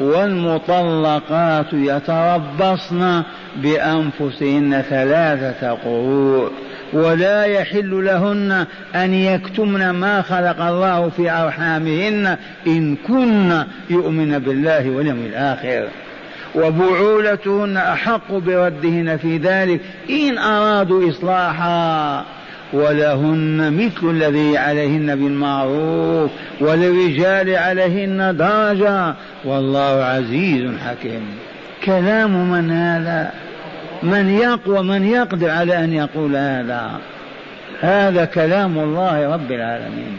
والمطلقات يتربصن بأنفسهن ثلاثة قروء ولا يحل لهن أن يكتمن ما خلق الله في أرحامهن إن كن يؤمن بالله واليوم الآخر. وبعولتهن أحق بردهن في ذلك إن أرادوا إصلاحا. ولهن مثل الذي عليهن بالمعروف وللرجال عليهن درجة. والله عزيز حكيم. كلام من هذا؟ من يقوى من يقدر على أن يقول هذا؟ هذا كلام الله رب العالمين.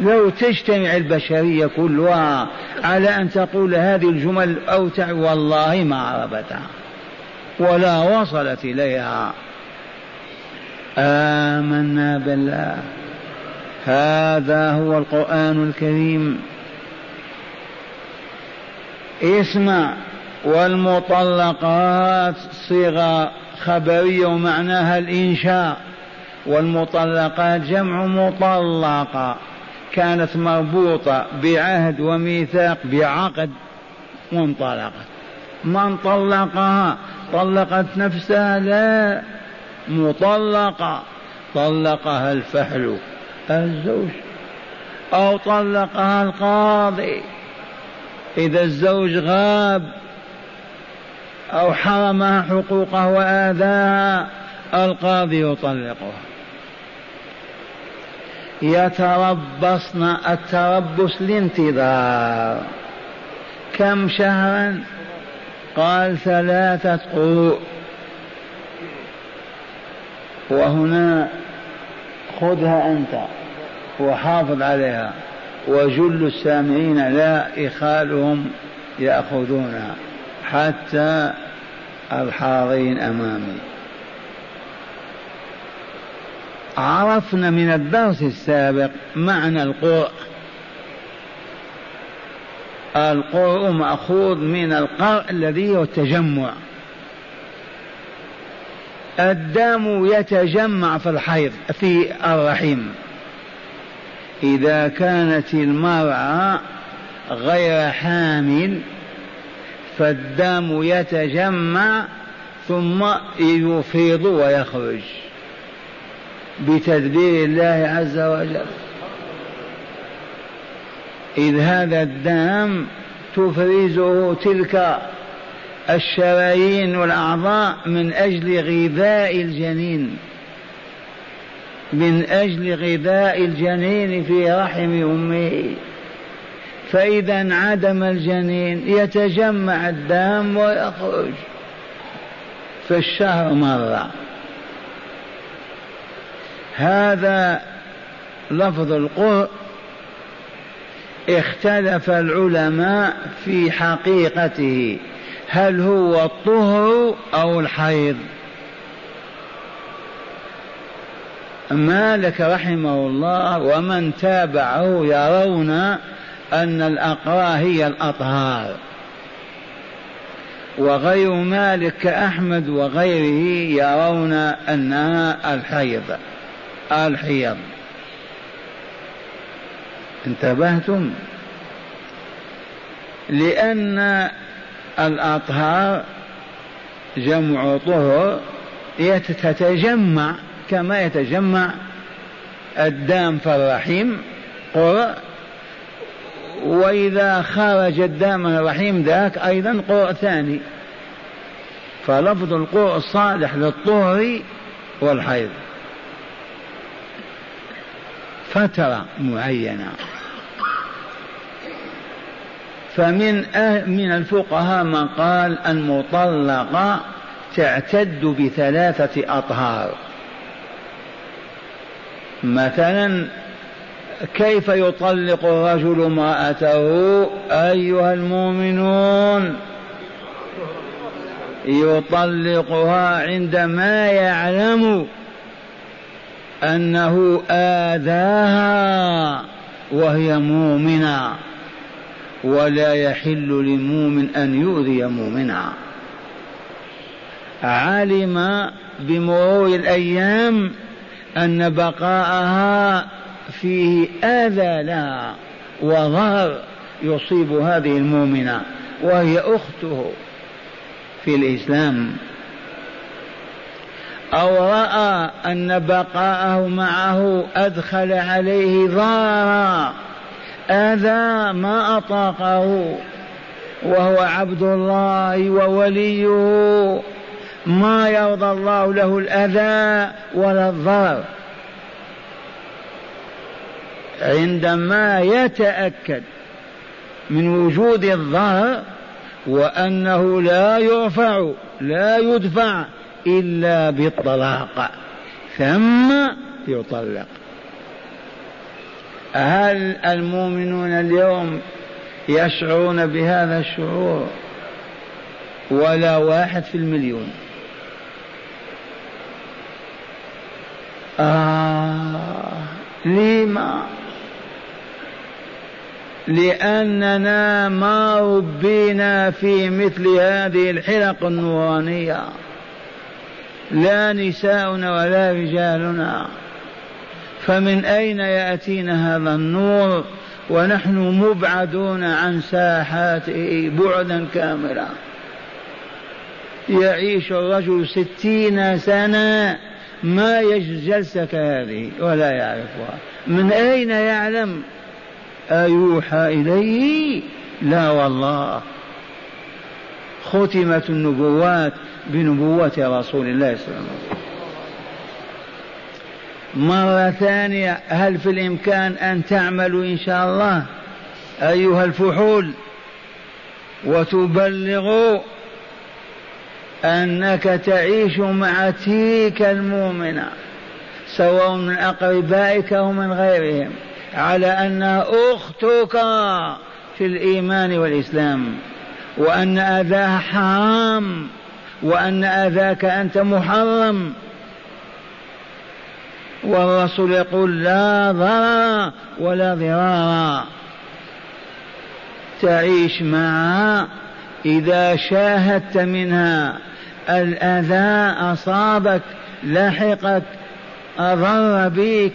لو تجتمع البشرية كلها على أن تقول هذه الجمل أو والله ما عرفتها. ولا وصلت إليها. آمنا بالله. هذا هو القرآن الكريم. اسمع والمطلقات صيغة خبرية ومعناها الإنشاء. والمطلقات جمع مطلقة. كانت مربوطة بعهد وميثاق بعقد وانطلقت من طلقها؟ طلقت نفسها لا. مطلقة. طلقها الفحل الزوج أو طلقها القاضي. إذا الزوج غاب أو حرمها حقوقه وآذاها القاضي يطلقها. يتربصن التربص الانتظار كم شهرا؟ قال ثلاثة قروء وهنا خذها أنت وحافظ عليها. وجل السامعين لا إخالهم يأخذونها حتى الحاضرين أمامي. عرفنا من الدرس السابق معنى القرء. القرء مأخوذ من القرء الذي هو التجمع. الدم يتجمع في الحيض في الرحم. إذا كانت المرأة غير حامل فالدم يتجمع ثم يفيض ويخرج. بتدبير الله عز وجل. إذ هذا الدم تفرزه تلك الشرايين والأعضاء من أجل غذاء الجنين. من أجل غذاء الجنين في رحم أمه. فإذا انعدم الجنين يتجمع الدم ويخرج. في الشهر مرة هذا لفظ القرء. اختلف العلماء في حقيقته. هل هو الطهر أو الحيض؟ مالك رحمه الله ومن تابعه يرون أن الأقرى هي الأطهار. وغير مالك كأحمد وغيره يرون أنها الحيض الحيض. انتبهتم؟ لأن الأطهار جمع طهر تتجمع كما يتجمع الدام في الرحيم قرء وإذا خرج الدم من الرحيم ذاك أيضا قرء ثاني. فلفظ القرء صالح للطهر والحيض. فترة معينة. فمن أه من الفقهاء من قال المطلقة تعتد بثلاثة أطهار. مثلا كيف يطلق الرجل امرأته؟ أيها المؤمنون يطلقها عندما يعلم أنه آذاها وهي مؤمنة. ولا يحل لمؤمن أن يؤذي مؤمنا. علم بمرور الأيام أن بقاءها فيه آذى لها وضرر يصيب هذه المؤمنة وهي أخته في الإسلام. أو رأى أن بقاءه معه أدخل عليه ضارا أذى ما أطاقه وهو عبد الله ووليه. ما يرضى الله له الأذى ولا الضرر عندما يتأكد من وجود الضرر وأنه لا يرفع لا يدفع إلا بالطلاق ثم يطلق. هل المؤمنون اليوم يشعرون بهذا الشعور ولا واحد في المليون؟ آه لما؟ لأننا ما ربينا في مثل هذه الحلق النورانية لا نساؤنا ولا رجالنا. فمن أين يأتينا هذا النور ونحن مبعدون عن ساحاته بعدا كاملا. يعيش الرجل ستين سنة ما يجلس جلسة كهذه ولا يعرفها. من أين يعلم؟ أيوحى إليه؟ لا والله. ختمت النبوات بنبوة رسول الله صلى الله عليه وسلم. مرة ثانية هل في الإمكان أن تعملوا إن شاء الله؟ أيها الفحول وتبلغوا أنك تعيش مع تلك المؤمنة سواء من أقربائك أو من غيرهم على أنها أختك في الإيمان والإسلام وأن أذاها حرام وأن أذاك أنت محرم. والرسول يقول لا ضرر ولا ضرار تعيش معها إذا شاهدت منها الأذى أصابك لحقك أضر بك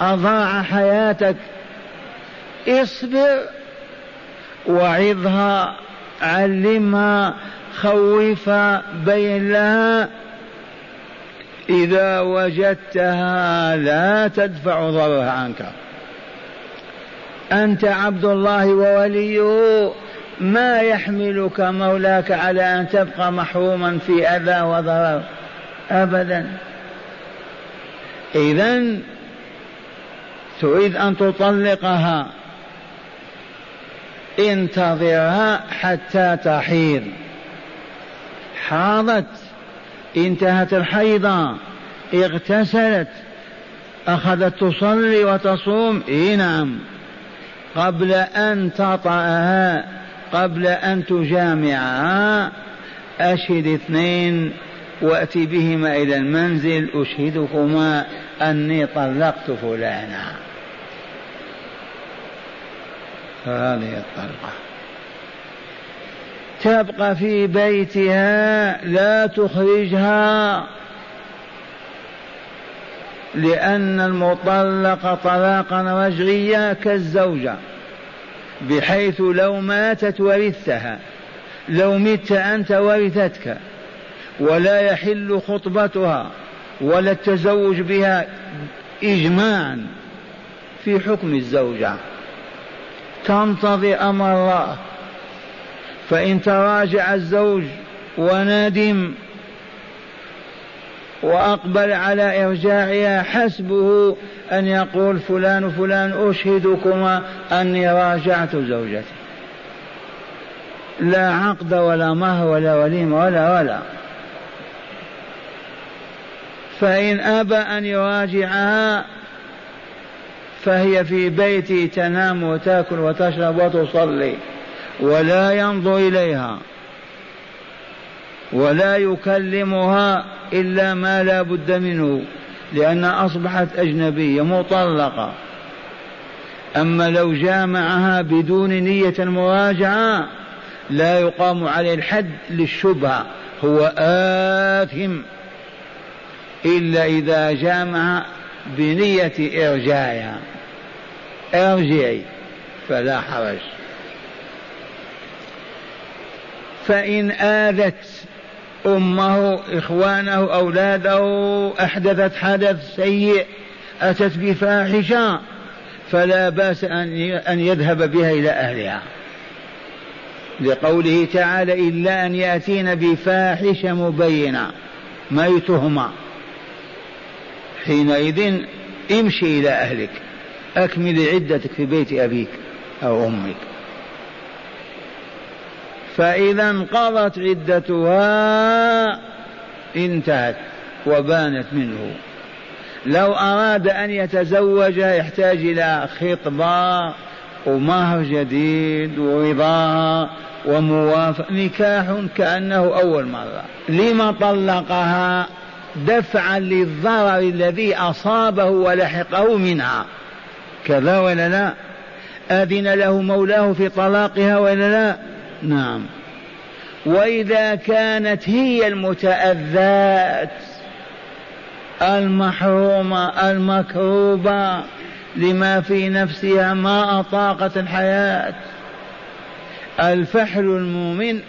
أضاع حياتك. اصبر وعظها علمها خوفها بين لها إذا وجدتها لا تدفع ضرها عنك. أنت عبد الله ووليه ما يحملك مولاك على أن تبقى محروما في أذى وضرر؟ أبدا. إذا تريد أن تطلقها. انتظرها حتى تحيض. حاضت. انتهت الحيضة. اغتسلت. أخذت تصلي وتصوم. إي نعم. قبل أن تطأها قبل أن تجامعها أشهد اثنين. وأتي بهما إلى المنزل. أشهدكما أني طلقت فلانا. هذه الطلقة. تبقى في بيتها لا تخرجها. لأن المطلق طلاقا رجعيا كالزوجة بحيث لو ماتت ورثتها لو مت أنت ورثتك ولا يحل خطبتها ولا التزوج بها إجماعا في حكم الزوجة. تنتظر أمر الله. فإن تراجع الزوج وندم وأقبل على إرجاعها حسبه أن يقول فلان فلان أشهدكما أني راجعت زوجتي. لا عقد ولا مهر ولا وليمة ولا ولا. فإن أبى أن يراجعها فهي في بيته تنام وتأكل وتشرب وتصلي. ولا ينظر إليها ولا يكلمها إلا ما لا بد منه لانها أصبحت أجنبية مطلقة. أما لو جامعها بدون نية المراجعه لا يقام عليه الحد للشبهة هو آثم. إلا إذا جامع بنية إرجاعها ارجعي فلا حرج. فإن آذت أمه إخوانه أولاده أحدثت حدث سيء أتت بفاحشة فلا بأس أن يذهب بها إلى أهلها. لقوله تعالى إلا أن يأتين بفاحشة مبينة ما حينئذ امشي إلى أهلك أكمل عدتك في بيت أبيك أو أمك. فإذا انقضت عدتها انتهت وبانت منه. لو أراد أن يتزوج يحتاج إلى خطبة ومهر جديد ورضاها وموافق نكاح كأنه أول مرة. لما طلقها دفعا للضرر الذي أصابه ولحقه منها. كذا ولا لا؟ أذن له مولاه في طلاقها ولا لا؟ نعم. وإذا كانت هي المتأذات المحرومة المكروبة لما في نفسها ما أطاقت الحياة الفحل المؤمن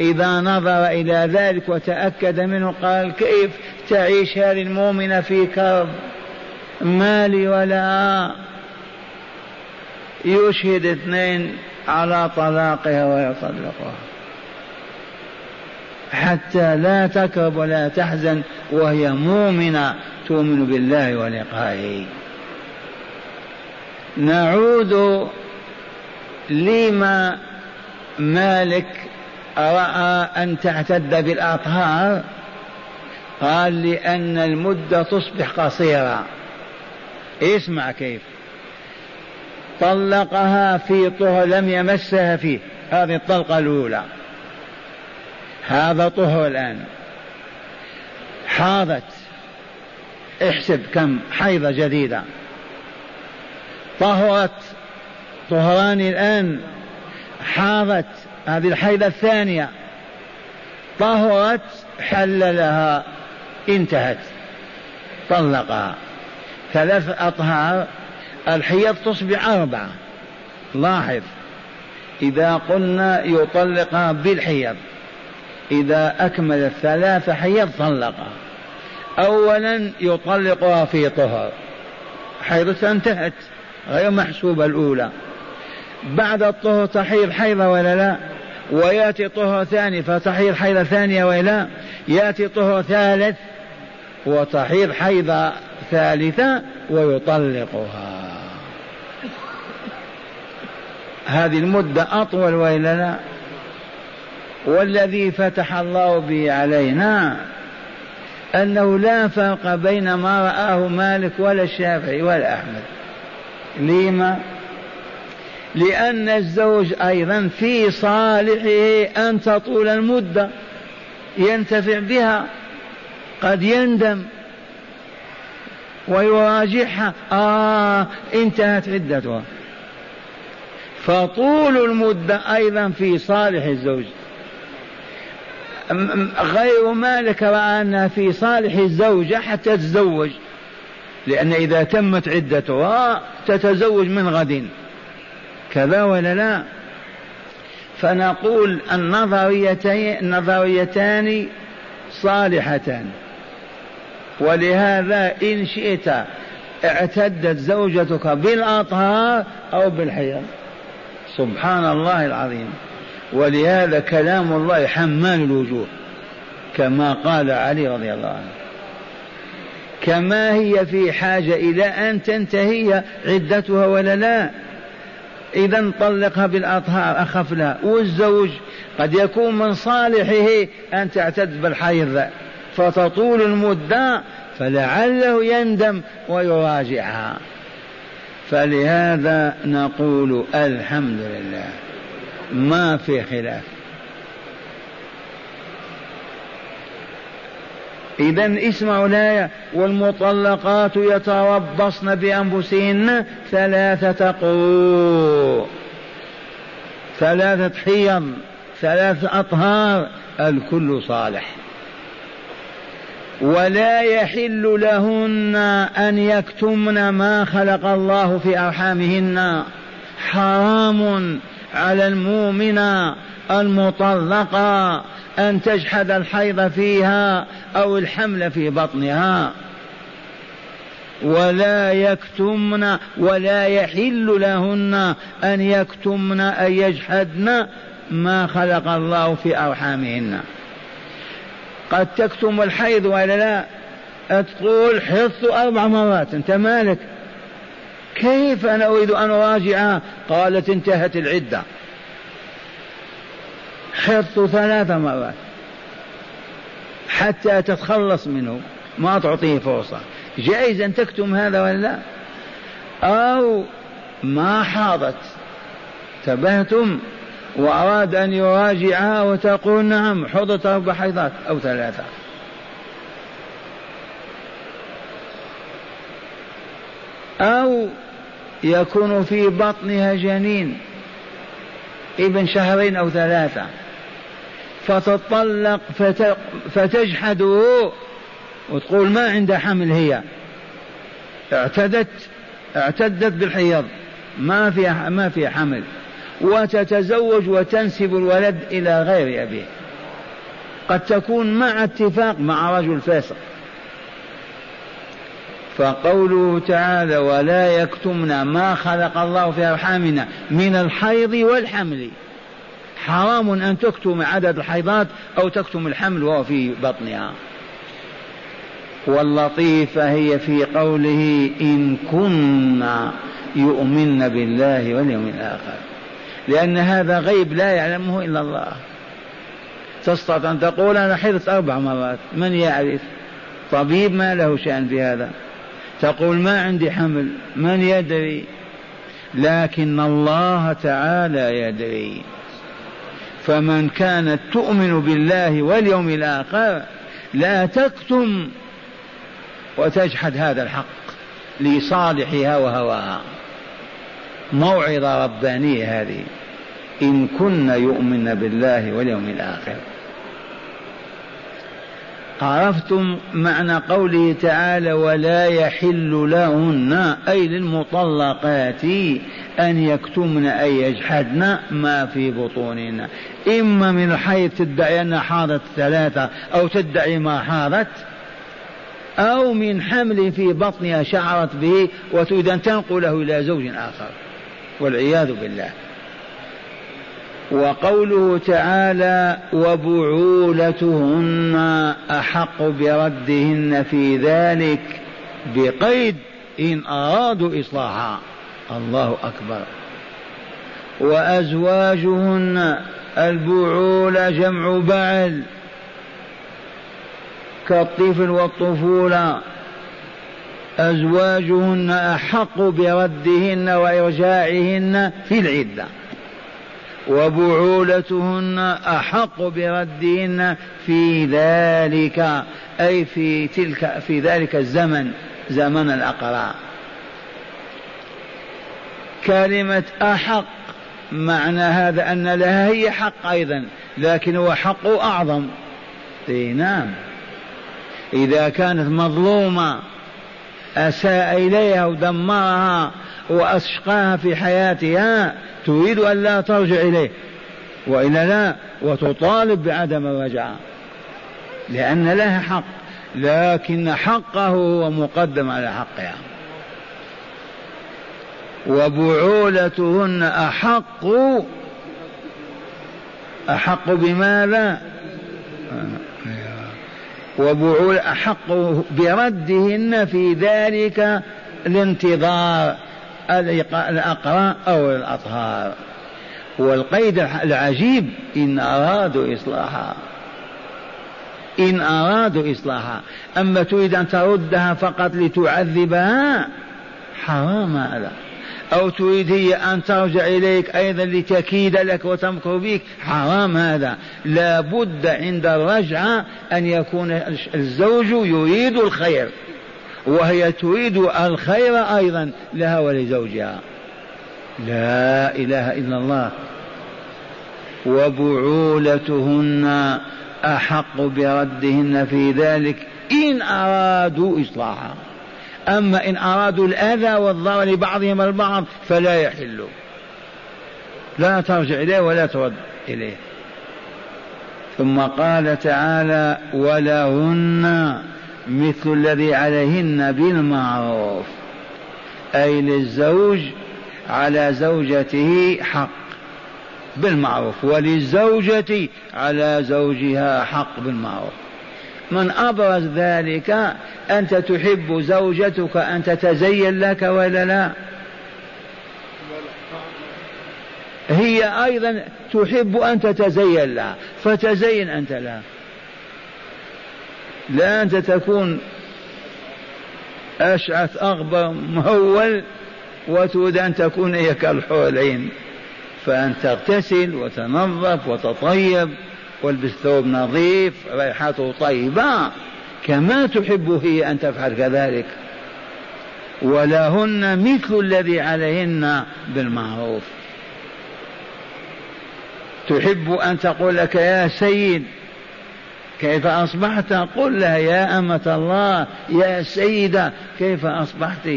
إذا نظر إلى ذلك وتأكد منه قال كيف تعيش هذه المؤمنة في كرب مالي ولا يشهد اثنين على طلاقها ويطلقها. حتى لا تكرب ولا تحزن وهي مؤمنة تؤمن بالله ولقائه. نعود لما مالك رأى أن تعتد بالأطهار. قال لأن المدة تصبح قصيرة. اسمع كيف. طلقها في طهر لم يمسها فيه. هذه الطلقة الأولى. هذا طهر الآن. حاضت. احسب كم حيضة جديدة. طهرت. طهران الآن. حاضت. هذه الحيضة الثانية. طهرت حل لها انتهت. طلقها. ثلاث أطهار. الحيض تصبح أربعة. لاحظ. إذا قلنا يطلقها بالحيض إذا أكملت ثلاث حيض طلقها أولا يطلقها في طهر. حيضتها انتهت غير محسوبة الأولى. بعد الطهر تحيض حيضة ولا لا؟ ويأتي طهر ثاني فتحيض حيضة ثانية ولا؟ يأتي طهر ثالث وتحيض حيضة ثالثة ويطلقها. هذه المدة أطول وإلا لا والذي فتح الله به علينا أنه لا فرق بين ما رآه مالك ولا الشافعي ولا أحمد. لما لأن الزوج أيضا في صالحه أن تطول المدة ينتفع بها قد يندم ويراجعها. آه انتهت عدتها. فطول المدة أيضا في صالح الزوج. غير مالك رأى أنها في صالح الزوجة حتى تتزوج. لأن إذا تمت عدتها تتزوج من غد. كذا ولا لا؟ فنقول النظريتين النظريتان صالحتان. ولهذا إن شئت اعتدت زوجتك بالأطهار أو بالحيض. سبحان الله العظيم. ولهذا كلام الله حمال الوجوه كما قال علي رضي الله عنه. كما هي في حاجة إلى أن تنتهي عدتها ولا لا؟ إذا طلقها بالأطهار أخف لها. والزوج قد يكون من صالحه أن تعتد بالحيض فتطول المدة فلعله يندم ويراجعها. فلهذا نقول الحمد لله. ما في خلاف. إذا اسمعوا الآية والمطلقات يتربصن بأنفسهن ثلاثة قروء. ثلاثة حيض ثلاث أطهار الكل صالح. ولا يحل لهن أن يكتمن ما خلق الله في أرحامهن. حرام على المؤمنة المطلقة أن تجحد الحيض فيها أو الحمل في بطنها. ولا يكتمن ولا يحل لهن أن يكتمن أن يجحدن ما خلق الله في أرحامهن. قد تكتم الحيض ولا لا؟ تقول حصت أربع مرات أنت مالك؟ كيف أنا أريد أن أراجعها قالت انتهت العدة. حصت ثلاث مرات. حتى تتخلص منه ما تعطيه فرصة. جائز أن تكتم هذا ولا لا؟ أو ما حاضت تبهتم. وأراد أن يراجعها وتقول نعم حضت أربع حيضات أو ثلاثة. أو يكون في بطنها جنين ابن شهرين أو ثلاثة. فتطلق فتجحده وتقول ما عندها حمل هي. اعتدت اعتدت بالحيض. ما فيها ما فيها حمل. وتتزوج وتنسب الولد إلى غير أبيه. قد تكون مع اتفاق مع رجل فاسق. فقوله تعالى ولا يكتمن ما خلق الله في أرحامنا من الحيض والحمل حرام أن تكتم عدد الحيضات أو تكتم الحمل وهو في بطنها. واللطيفة هي في قوله إن كنا يؤمن بالله واليوم الآخر لأن هذا غيب لا يعلمه إلا الله. تستطيع أن تقول أنا حدث أربع مرات. من يعرف؟ طبيب ما له شأن في هذا. تقول ما عندي حمل. من يدري؟ لكن الله تعالى يدري. فمن كانت تؤمن بالله واليوم الآخر لا تكتم وتجحد هذا الحق لصالحها وهواها. موعظة ربانية هذه. إن كن يؤمن بالله واليوم الآخر. عرفتم معنى قوله تعالى ولا يحل لهن أي للمطلقات أن يكتمن أي يجحدن ما في بطونهن. إما من الحيض تدعي أنها حاضت ثلاثة أو تدعي ما حاضت أو من حمل في بطنها شعرت به وتريد أن تنقله إلى زوج آخر. والعياذ بالله. وقوله تعالى وبعولتهن أحق بردهن في ذلك بقيد إن أرادوا إصلاحا. الله أكبر. وأزواجهن البعول جمع بعل كالطفل والطفولة. أزواجهن أحق بردهن وإرجاعهن في العدة وبعولتهن أحق بردهن في ذلك أي في تلك في ذلك الزمن زمن الأقراء كلمة أحق معنى هذا أن لها هي حق أيضا لكن هو حق أعظم. نعم. إذا كانت مظلومة أساء إليها ودمرها وأشقاها في حياتها تريد أن لا ترجع إليه وإلا لا وتطالب بعدم الرجعة. لأن لها حق لكن حقه هو مقدم على حقها. وبعولتهن أحق. أحق بماذا؟ وبعول أحق بردهن في ذلك الانتظار الأقراء أو الأطهار. والقيد العجيب إن أرادوا إصلاحها إن أرادوا إصلاحها أما تريد أن تردها فقط لتعذبها حرام هذا. أو تريد هي أن ترجع إليك أيضا لتكيد لك وتمكر بك. حرام هذا. لا بد عند الرجعة أن يكون الزوج يريد الخير وهي تريد الخير أيضا لها ولزوجها. لا إله إلا الله. وبعولتهن أحق بردهن في ذلك إن أرادوا إصلاحا. أما إن أرادوا الأذى والضرر لبعضهم البعض فلا يحل. لا ترجع إليه ولا ترد إليه. ثم قال تعالى ولهن مثل الذي عليهن بالمعروف. أي للزوج على زوجته حق بالمعروف وللزوجة على زوجها حق بالمعروف. من أبرز ذلك أنت تحب زوجتك أن تتزين لك ولا لا؟ هي أيضا تحب أن تتزين لها فتزين أنت لها. لا أنت تكون أشعث أغبر مهول وتريد أن تكون هي كالحور العين فأن تغتسل وتنظف وتطيب. والبس ثوب نظيف ريحته طيبة كما تحب هي أن تفعل كذلك. ولهن مثل الذي عليهن بالمعروف. تحب أن تقول لك يا سيد كيف أصبحت؟ قل لها يا أمة الله يا سيدة كيف أصبحت؟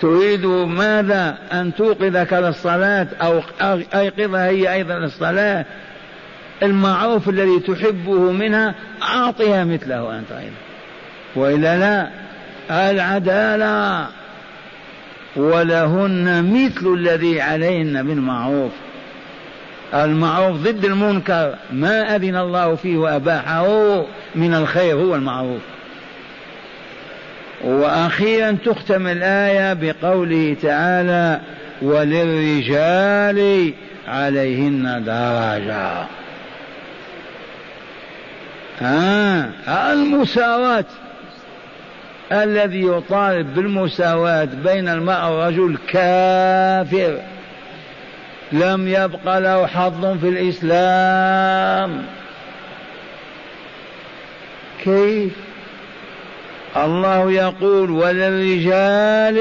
تريد ماذا؟ أن توقظك للصلاة أو أيقظها هي أيضا للصلاة. المعروف الذي تحبه منها أعطها مثله أنت أيضا. وإلا لا العدالة. ولهن مثل الذي عليهن بالمعروف. المعروف ضد المنكر. ما أذن الله فيه وأباحه من الخير هو المعروف. وأخيرا تختم الآية بقوله تعالى وللرجال عليهن درجة. آه المساواة الذي يطالب بالمساواة بين المرأة والرجل كافر. لم يبق له حظ في الإسلام. كيف؟ الله يقول وللرجال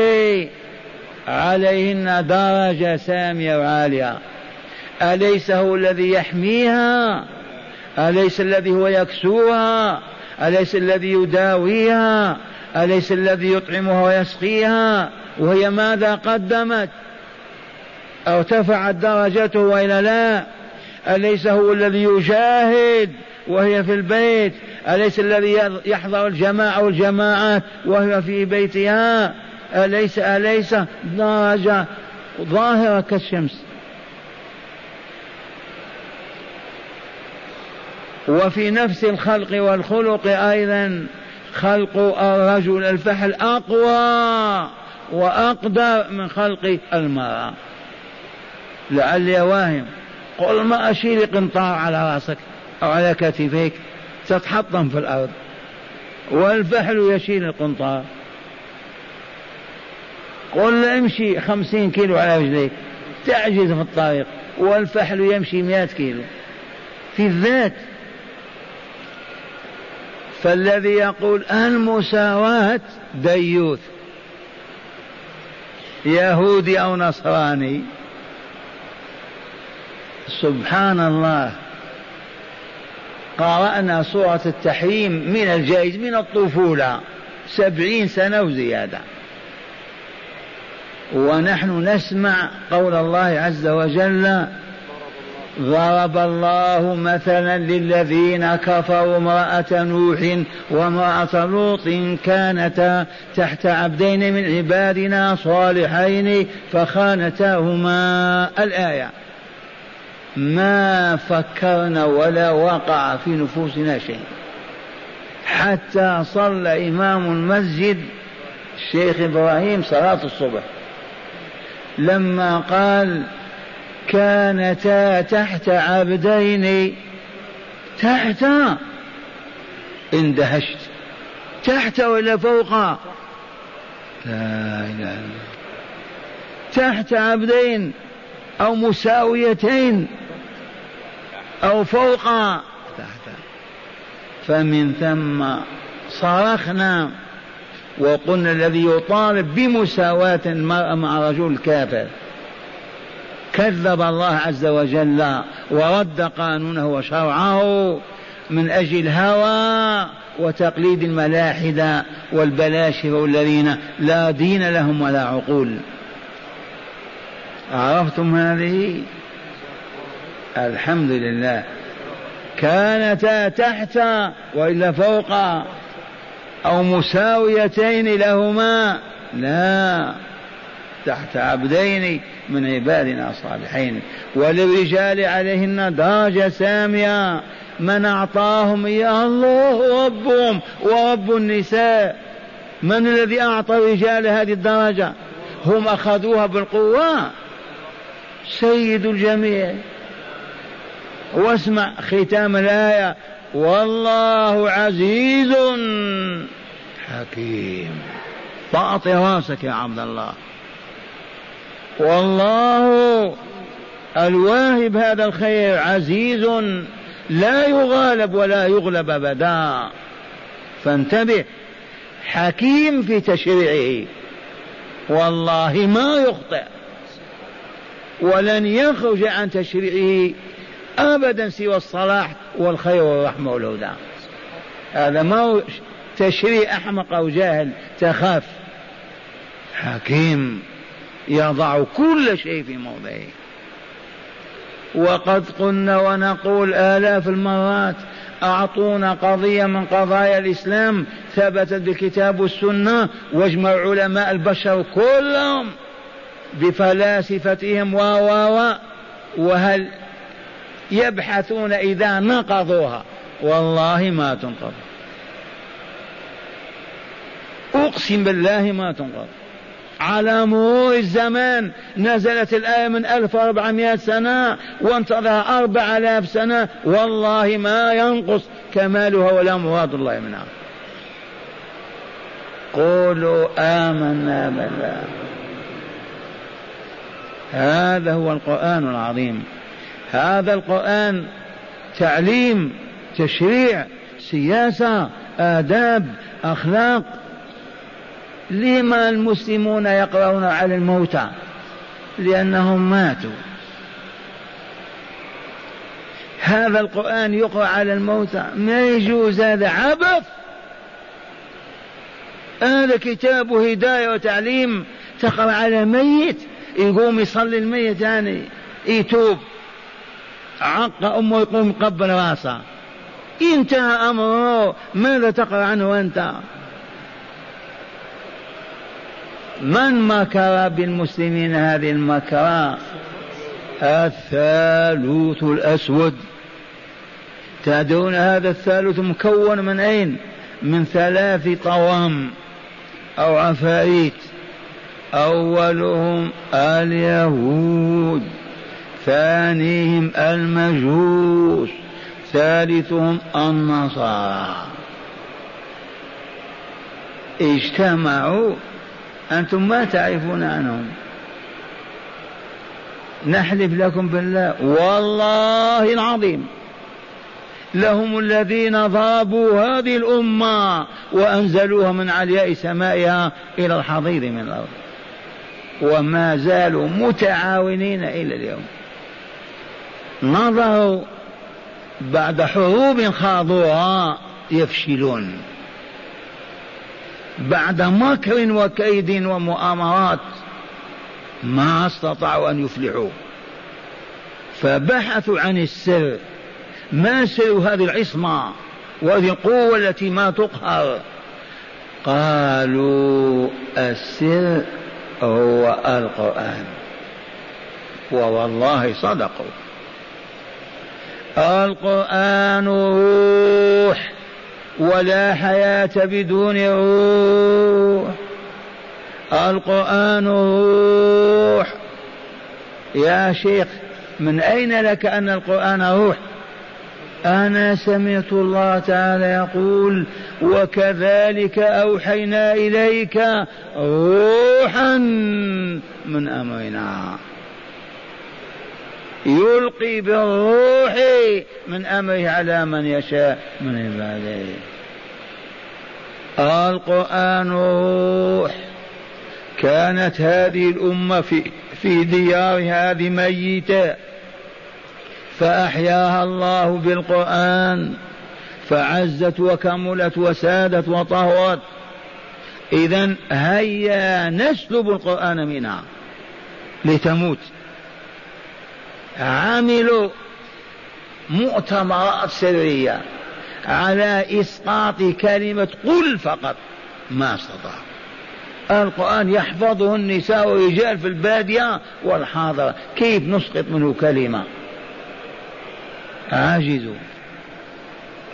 عليهن درجة سامية وعالية. أليس هو الذي يحميها؟ أليس الذي هو يكسوها؟ أليس الذي يداويها؟ أليس الذي يطعمها ويسقيها؟ وهي ماذا قدمت؟ ارتفعت درجته والا لا؟ أليس هو الذي يجاهد وهي في البيت. أليس الذي يحضر الجماعة والجماعات وهي في بيتها؟ أليس أليس؟ درجه ظاهرة كالشمس. وفي نفس الخلق والخلق أيضا خلق الرجل الفحل أقوى واقدر من خلق المرأة. لعلي واهم. قل ما أشيل قنطار على رأسك. أو على كتفيك تتحطم في الأرض. والفحل يشيل القنطار. قل امشي خمسين كيلو على رجليك. تعجز في الطريق. والفحل يمشي مئة كيلو. في الذات. فالذي يقول المساواة ديوث. يهودي أو نصراني. سبحان الله. قرأنا سورة التحريم من الجائز من الطفولة. سبعين سنة وزيادة. ونحن نسمع قول الله عز وجل ضرب الله مثلا للذين كفروا امرأة نوح وامرأة لوط كانتا تحت عبدين من عبادنا صالحين فخانتاهما الآية. ما فكرنا ولا وقع في نفوسنا شيء. حتى صلى إمام المسجد الشيخ إبراهيم صلاة الصبح. لما قال كانتا تحت عبدين تحت اندهشت تحت ولا فوق؟ لا إله إلا تحت عبدين أو مساويتين أو فوق. تحت فمن ثم صرخنا وقلنا الذي يطالب بمساواة المرأة مع رجل كافر. كذب الله عز وجل ورد قانونه وشرعه من أجل الهوى وتقليد الملاحدة والبلاشفة الذين لا دين لهم ولا عقول. عرفتم هذه؟ الحمد لله. كانتا تحت وإلا فوق أو مساويتين لهما. لا تحت عبدين من عبادنا الصالحين وللرجال عليهن درجة سامية. من أعطاهم إياها الله ربهم ورب النساء. من الذي أعطى الرجال هذه الدرجة؟ هم أخذوها بالقوة. سيد الجميع. واسمع ختام الآية. والله عزيز حكيم. طأط راسك يا عبد الله. والله الواهب هذا الخير عزيز لا يغالب ولا يغلب أبدا. فانتبه حكيم في تشريعه. والله ما يخطئ. ولن يخرج عن تشريعه. ابدا سوى الصلاح والخير والرحمة والهدى. هذا ما هو تشريع أحمق أو جاهل تخاف. حكيم يضع كل شيء في موضعه. وقد قلنا ونقول آلاف المرات أعطونا قضية من قضايا الإسلام ثبتت بالكتاب والسنة واجمع علماء البشر كلهم بفلاسفتهم و و وهل يبحثون إذا نقضوها. والله ما تنقض. أقسم بالله ما تنقض. على مرور الزمان نزلت الآية من 1400 سنة وانتظرها 4000 سنة. والله ما ينقص. كمالها ولا مراد الله منها. قولوا آمنا بالله. هذا هو القرآن العظيم. هذا القرآن تعليم تشريع سياسة آداب أخلاق. لما المسلمون يقرؤون على الموتى؟ لأنهم ماتوا. هذا القرآن يقرأ على الموتى. ما يجوز هذا عبث. هذا كتاب هداية وتعليم. تقرأ على ميت يقوم يصلي الميت يعني. يتوب. عق أمه يقوم يقبل رأسه. انتهى أمره ماذا تقرأ عنه أنت؟ من مكر بالمسلمين هذه المكرة؟ الثالوث الأسود. تدرون هذا الثالوث مكون من أين؟ من ثلاث طوام أو عفاريت. أولهم اليهود. ثانيهم المجوس ثالثهم النصارى. اجتمعوا أنتم ما تعرفون عنهم. نحلف لكم بالله. والله العظيم لهم الذين ضربوا هذه الأمة وأنزلوها من علياء سمائها إلى الحضيض من الأرض. وما زالوا متعاونين إلى اليوم. نظروا بعد حروب خاضوها يفشلون. بعد مكر وكيد ومؤامرات ما استطاعوا أن يفلحوا. فبحثوا عن السر. ما سر هذه العصمة وهذه القوة التي ما تقهر؟ قالوا السر هو القرآن. ووالله صدقوا. القرآن روح ولا حياة بدون روح. القرآن روح. يا شيخ من أين لك أن القرآن روح؟ أنا سمعت الله تعالى يقول وكذلك أوحينا إليك روحا من أمرنا. يلقي بالروح من أمره على من يشاء من عباده. القرآن روح. كانت هذه الأمة في في ديار هذه ميتة. فأحياها الله بالقرآن. فعزت وكملت وسادت وطهرت. اذا هيا نسلب القرآن منها. لتموت. عملوا مؤتمرات سرية على إسقاط كلمة قل فقط. ما استطاع. القرآن يحفظه النساء والرجال في البادية والحاضرة. كيف نسقط منه كلمة؟ عاجزوا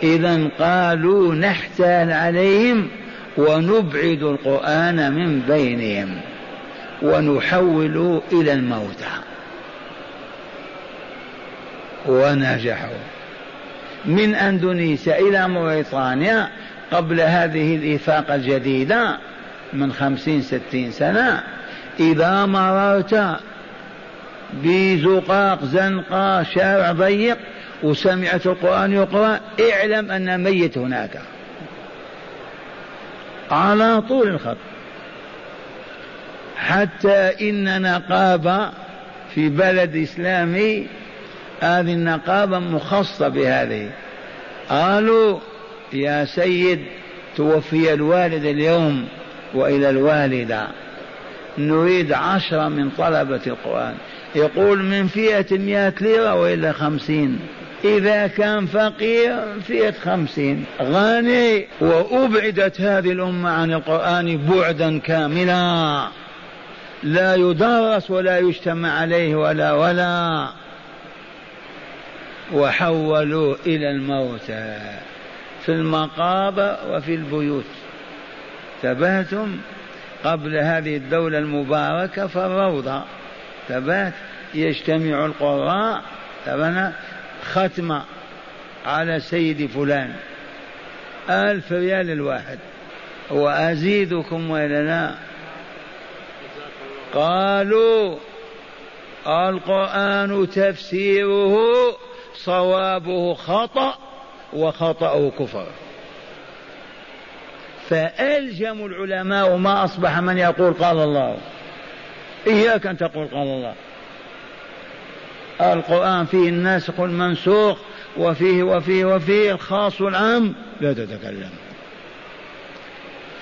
إذا قالوا نحتال عليهم ونبعد القرآن من بينهم ونحول إلى الموتى. ونجحوا من أندونيسيا إلى موريتانيا قبل هذه الإفاقة الجديدة من خمسين ستين سنة إذا مررت بزقاق زنقة شارع ضيق وسمعت القرآن يقرأ اعلم أن ميت هناك. على طول الخط. حتى إن نقابة في بلد إسلامي هذه النقابة مخصصة بهذه. قالوا يا سيد توفي الوالد اليوم وإلى الوالدة. نريد عشرة من طلبة القرآن. يقول من فئة مئة ليرة وإلا خمسين. إذا كان فقير فئة خمسين. غني. وأبعدت هذه الأمة عن القرآن بعدا كاملا. لا يدرس ولا يجتمع عليه ولا ولا. وحولوا إلى الموتى في المقابر وفي البيوت. ثباتم قبل هذه الدولة المباركة في الروضة. ثبات يجتمع القراء ثبنا ختمة على سيد فلان. ألف ريال الواحد. وأزيدكم وإلا لا قالوا القرآن تفسيره صوابه خطأ وخطأه كفر. فألجم العلماء ما أصبح من يقول قال الله. إياك أن تقول قال الله. القرآن فيه الناسخ المنسوخ وفيه وفيه وفيه الخاص والعام. لا تتكلم.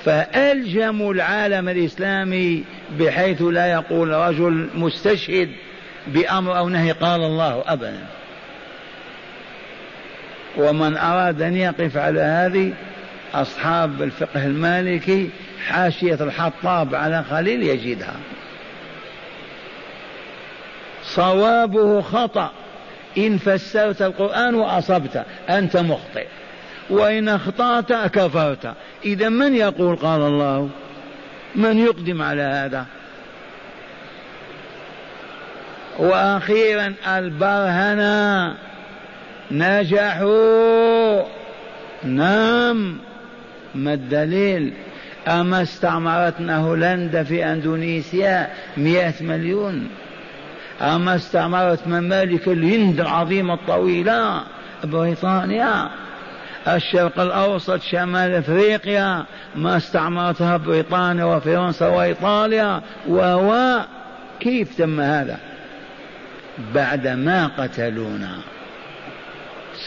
فألجموا العالم الإسلامي بحيث لا يقول رجل مستشهد بأمر أو نهي قال الله أبدا. ومن أراد أن يقف على هذه أصحاب الفقه المالكي حاشية الحطاب على خليل يجدها. صوابه خطأ. إن فسرت القرآن وأصبت أنت مخطئ. وإن أخطأت كفرت. إذا من يقول قال الله؟ من يقدم على هذا؟ وأخيرا البرهنة. نجحوا نعم. ما الدليل؟ أما استعمرتنا هولندا في أندونيسيا مئة مليون. أما استعمرت ممالك الهند العظيمة الطويلة بريطانيا. الشرق الأوسط شمال أفريقيا ما استعمرتها بريطانيا وفرنسا وإيطاليا. و كيف تم هذا؟ بعد ما قتلونا.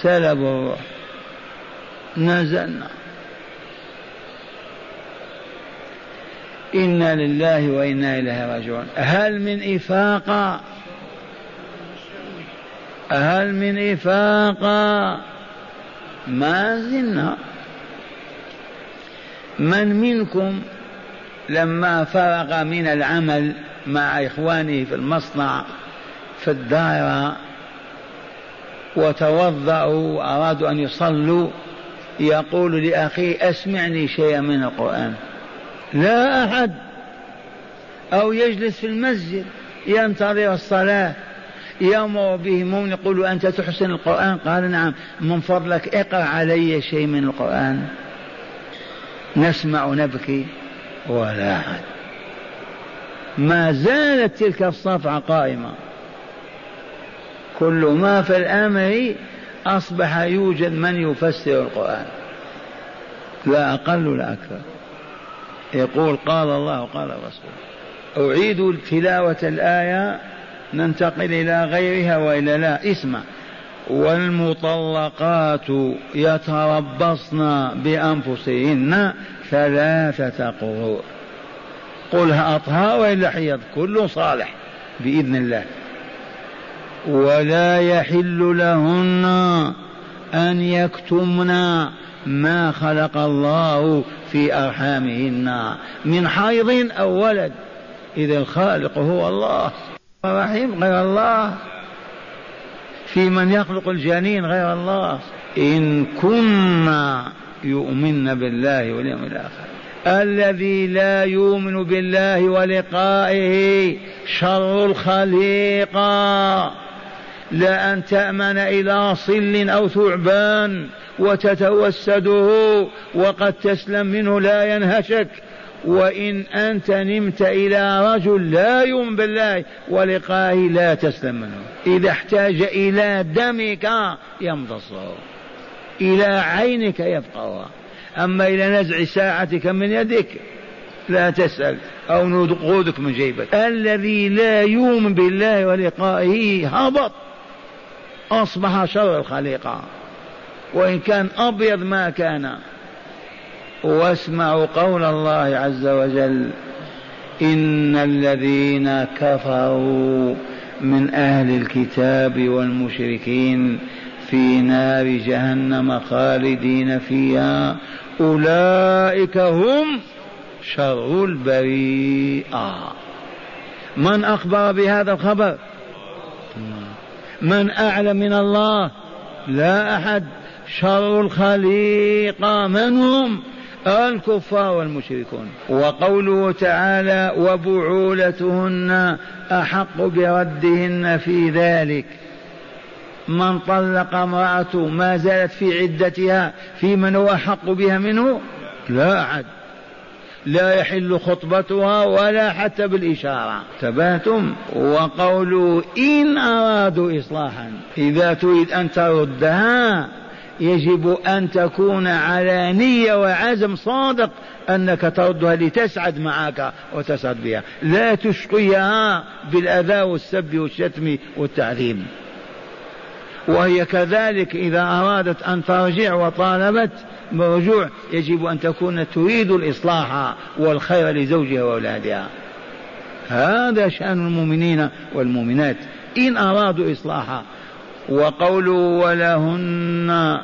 سلبوا الروح نزلنا إنا لله وإنا إليه راجعون. هل من إفاقة هل من إفاقة ما زلنا. من منكم لما فرغ من العمل مع إخوانه في المصنع في الدائرة وتوضأوا وأرادوا أن يصلوا يقول لأخيه أسمعني شيئا من القرآن. لا أحد. أو يجلس في المسجد ينتظر الصلاة يأمر به مؤمن يقول أنت تحسن القرآن؟ قال نعم. من فضلك اقرأ علي شيء من القرآن. نسمع نبكي ولا أحد. ما زالت تلك الصفعة قائمة. كل ما في الأمر أصبح يوجد من يفسر القرآن. لا أقل ولا أكثر. يقول قال الله قال الرسول أعيد تلاوة الآية ننتقل إلى غيرها وإلا لا اسمع. والمطلقات يتربصن بأنفسهن ثلاثة قروء قلها أطهار وإلا حيض؟ كل صالح بإذن الله. ولا يحل لهن أن يكتمن ما خلق الله في أرحامهن من حيض أو ولد. إذا الخالق هو الله الرحيم غير الله. في من يخلق الجنين غير الله. إن كنا يؤمن بالله واليوم الآخر. الذي لا يؤمن بالله ولقائه شر الخليقة لا أن تأمن إلى صل أو ثعبان وتتوسده وقد تسلم منه لا ينهشك. وإن أنت نمت إلى رجل لا يؤمن بالله ولقائه لا تسلم منه. إذا احتاج إلى دمك يمتصه إلى عينك يبقى أما إلى نزع ساعتك من يدك لا تسأل أو نقودك من جيبك. الذي لا يؤمن بالله ولقائه هبط. أصبح شر الخليقة. وإن كان أبيض ما كان. واسمعوا قول الله عز وجل إن الذين كفروا من أهل الكتاب والمشركين في نار جهنم خالدين فيها أولئك هم شر البريئة. من أخبر بهذا الخبر؟ من أعلم من الله؟ لا أحد. شر الخليقة من هم؟ الكفار والمشركون. وقوله تعالى وبعولتهن أحق بردهن في ذلك. من طلق امرأته ما زالت في عدتها في من هو أحق بها منه؟ لا أحد. لا يحل خطبتها ولا حتى بالإشارة. تباتم وقولوا إن أرادوا إصلاحا. إذا تريد أن تردها يجب أن تكون على نية وعزم صادق أنك تردها لتسعد معك وتسعد بها. لا تشقيها بالأذى والسب والشتم والتعذيب. وهي كذلك إذا أرادت أن ترجع وطالبت برجوع يجب أن تكون تريد الإصلاح والخير لزوجها وأولادها. هذا شأن المؤمنين والمؤمنات. إن أرادوا إصلاحا وقولوا ولهن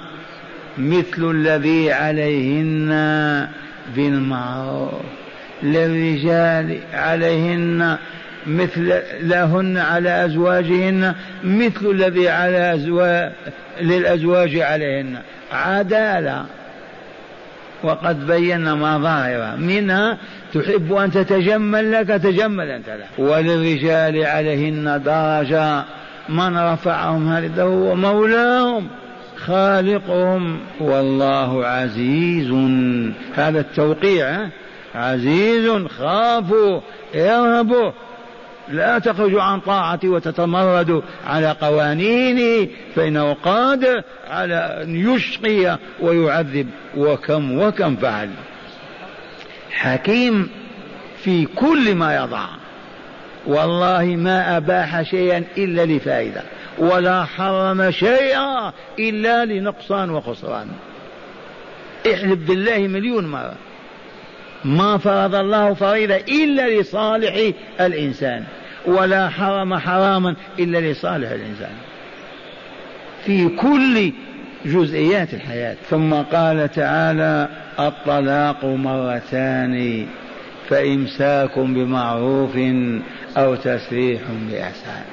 مثل الذي عليهن بالمعروف. للرجال عليهن مثل لهن على أزواجهن مثل الذي على أزواج للأزواج عليهن. عدالة. وقد بينا مظاهرها منها تحب أن تتجمل لك تجمل أنت له. وللرجال عليهن درجة. من رفعهم هذا هو مولاهم خالقهم. والله عزيز. هذا التوقيع عزيز خافوا ارهبوا. لا تخرجوا عن طاعتي وتتمردوا على قوانيني فإنه قادر على أن يشقي ويعذب. وكم وكم فعل. حكيم في كل ما يضع. والله ما أباح شيئا إلا لفائدة ولا حرم شيئا إلا لنقصان وخسران. احلف بالله مليون مرة. ما فرض الله فريضة إلا لصالح الإنسان ولا حرم حراما إلا لصالح الإنسان. في كل جزئيات الحياة. ثم قال تعالى الطلاق مرتان فإمساك بمعروف أو تسريح بإحسان.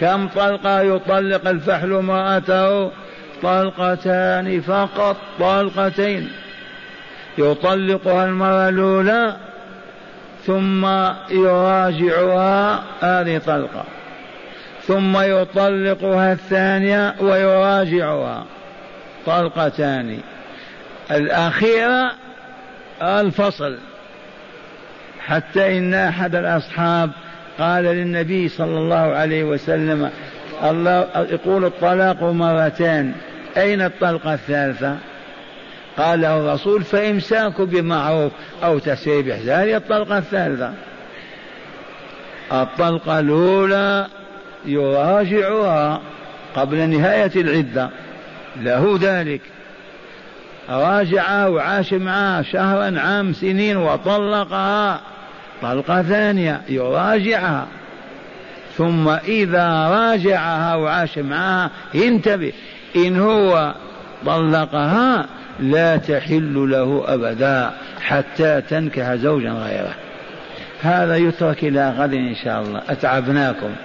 كم طلقة يطلق الفحل امرأته؟ طلقتان فقط طلقتين. يطلقها المرة الأولى ثم يراجعها هذه طلقة. ثم يطلقها الثانية ويراجعها طلقتان. الأخيرة الفصل. حتى إن أحد الأصحاب قال للنبي صلى الله عليه وسلم الله يقول الطلاق مرتان. أين الطلقة الثالثة؟ قال له الرسول فإمساك بمعروف أو تسريب بإحسان الطلقة الثالثة. الطلقة الأولى يراجعها قبل نهاية العدة له ذلك. راجعها وعاش معها شهرا عام سنين وطلقها. طلقة ثانية يراجعها. ثم إذا راجعها وعاش معها انتبه إن هو طلقها لا تحل له أبدا حتى تنكح زوجا غيره. هذا يترك إلى غد إن شاء الله. أتعبناكم.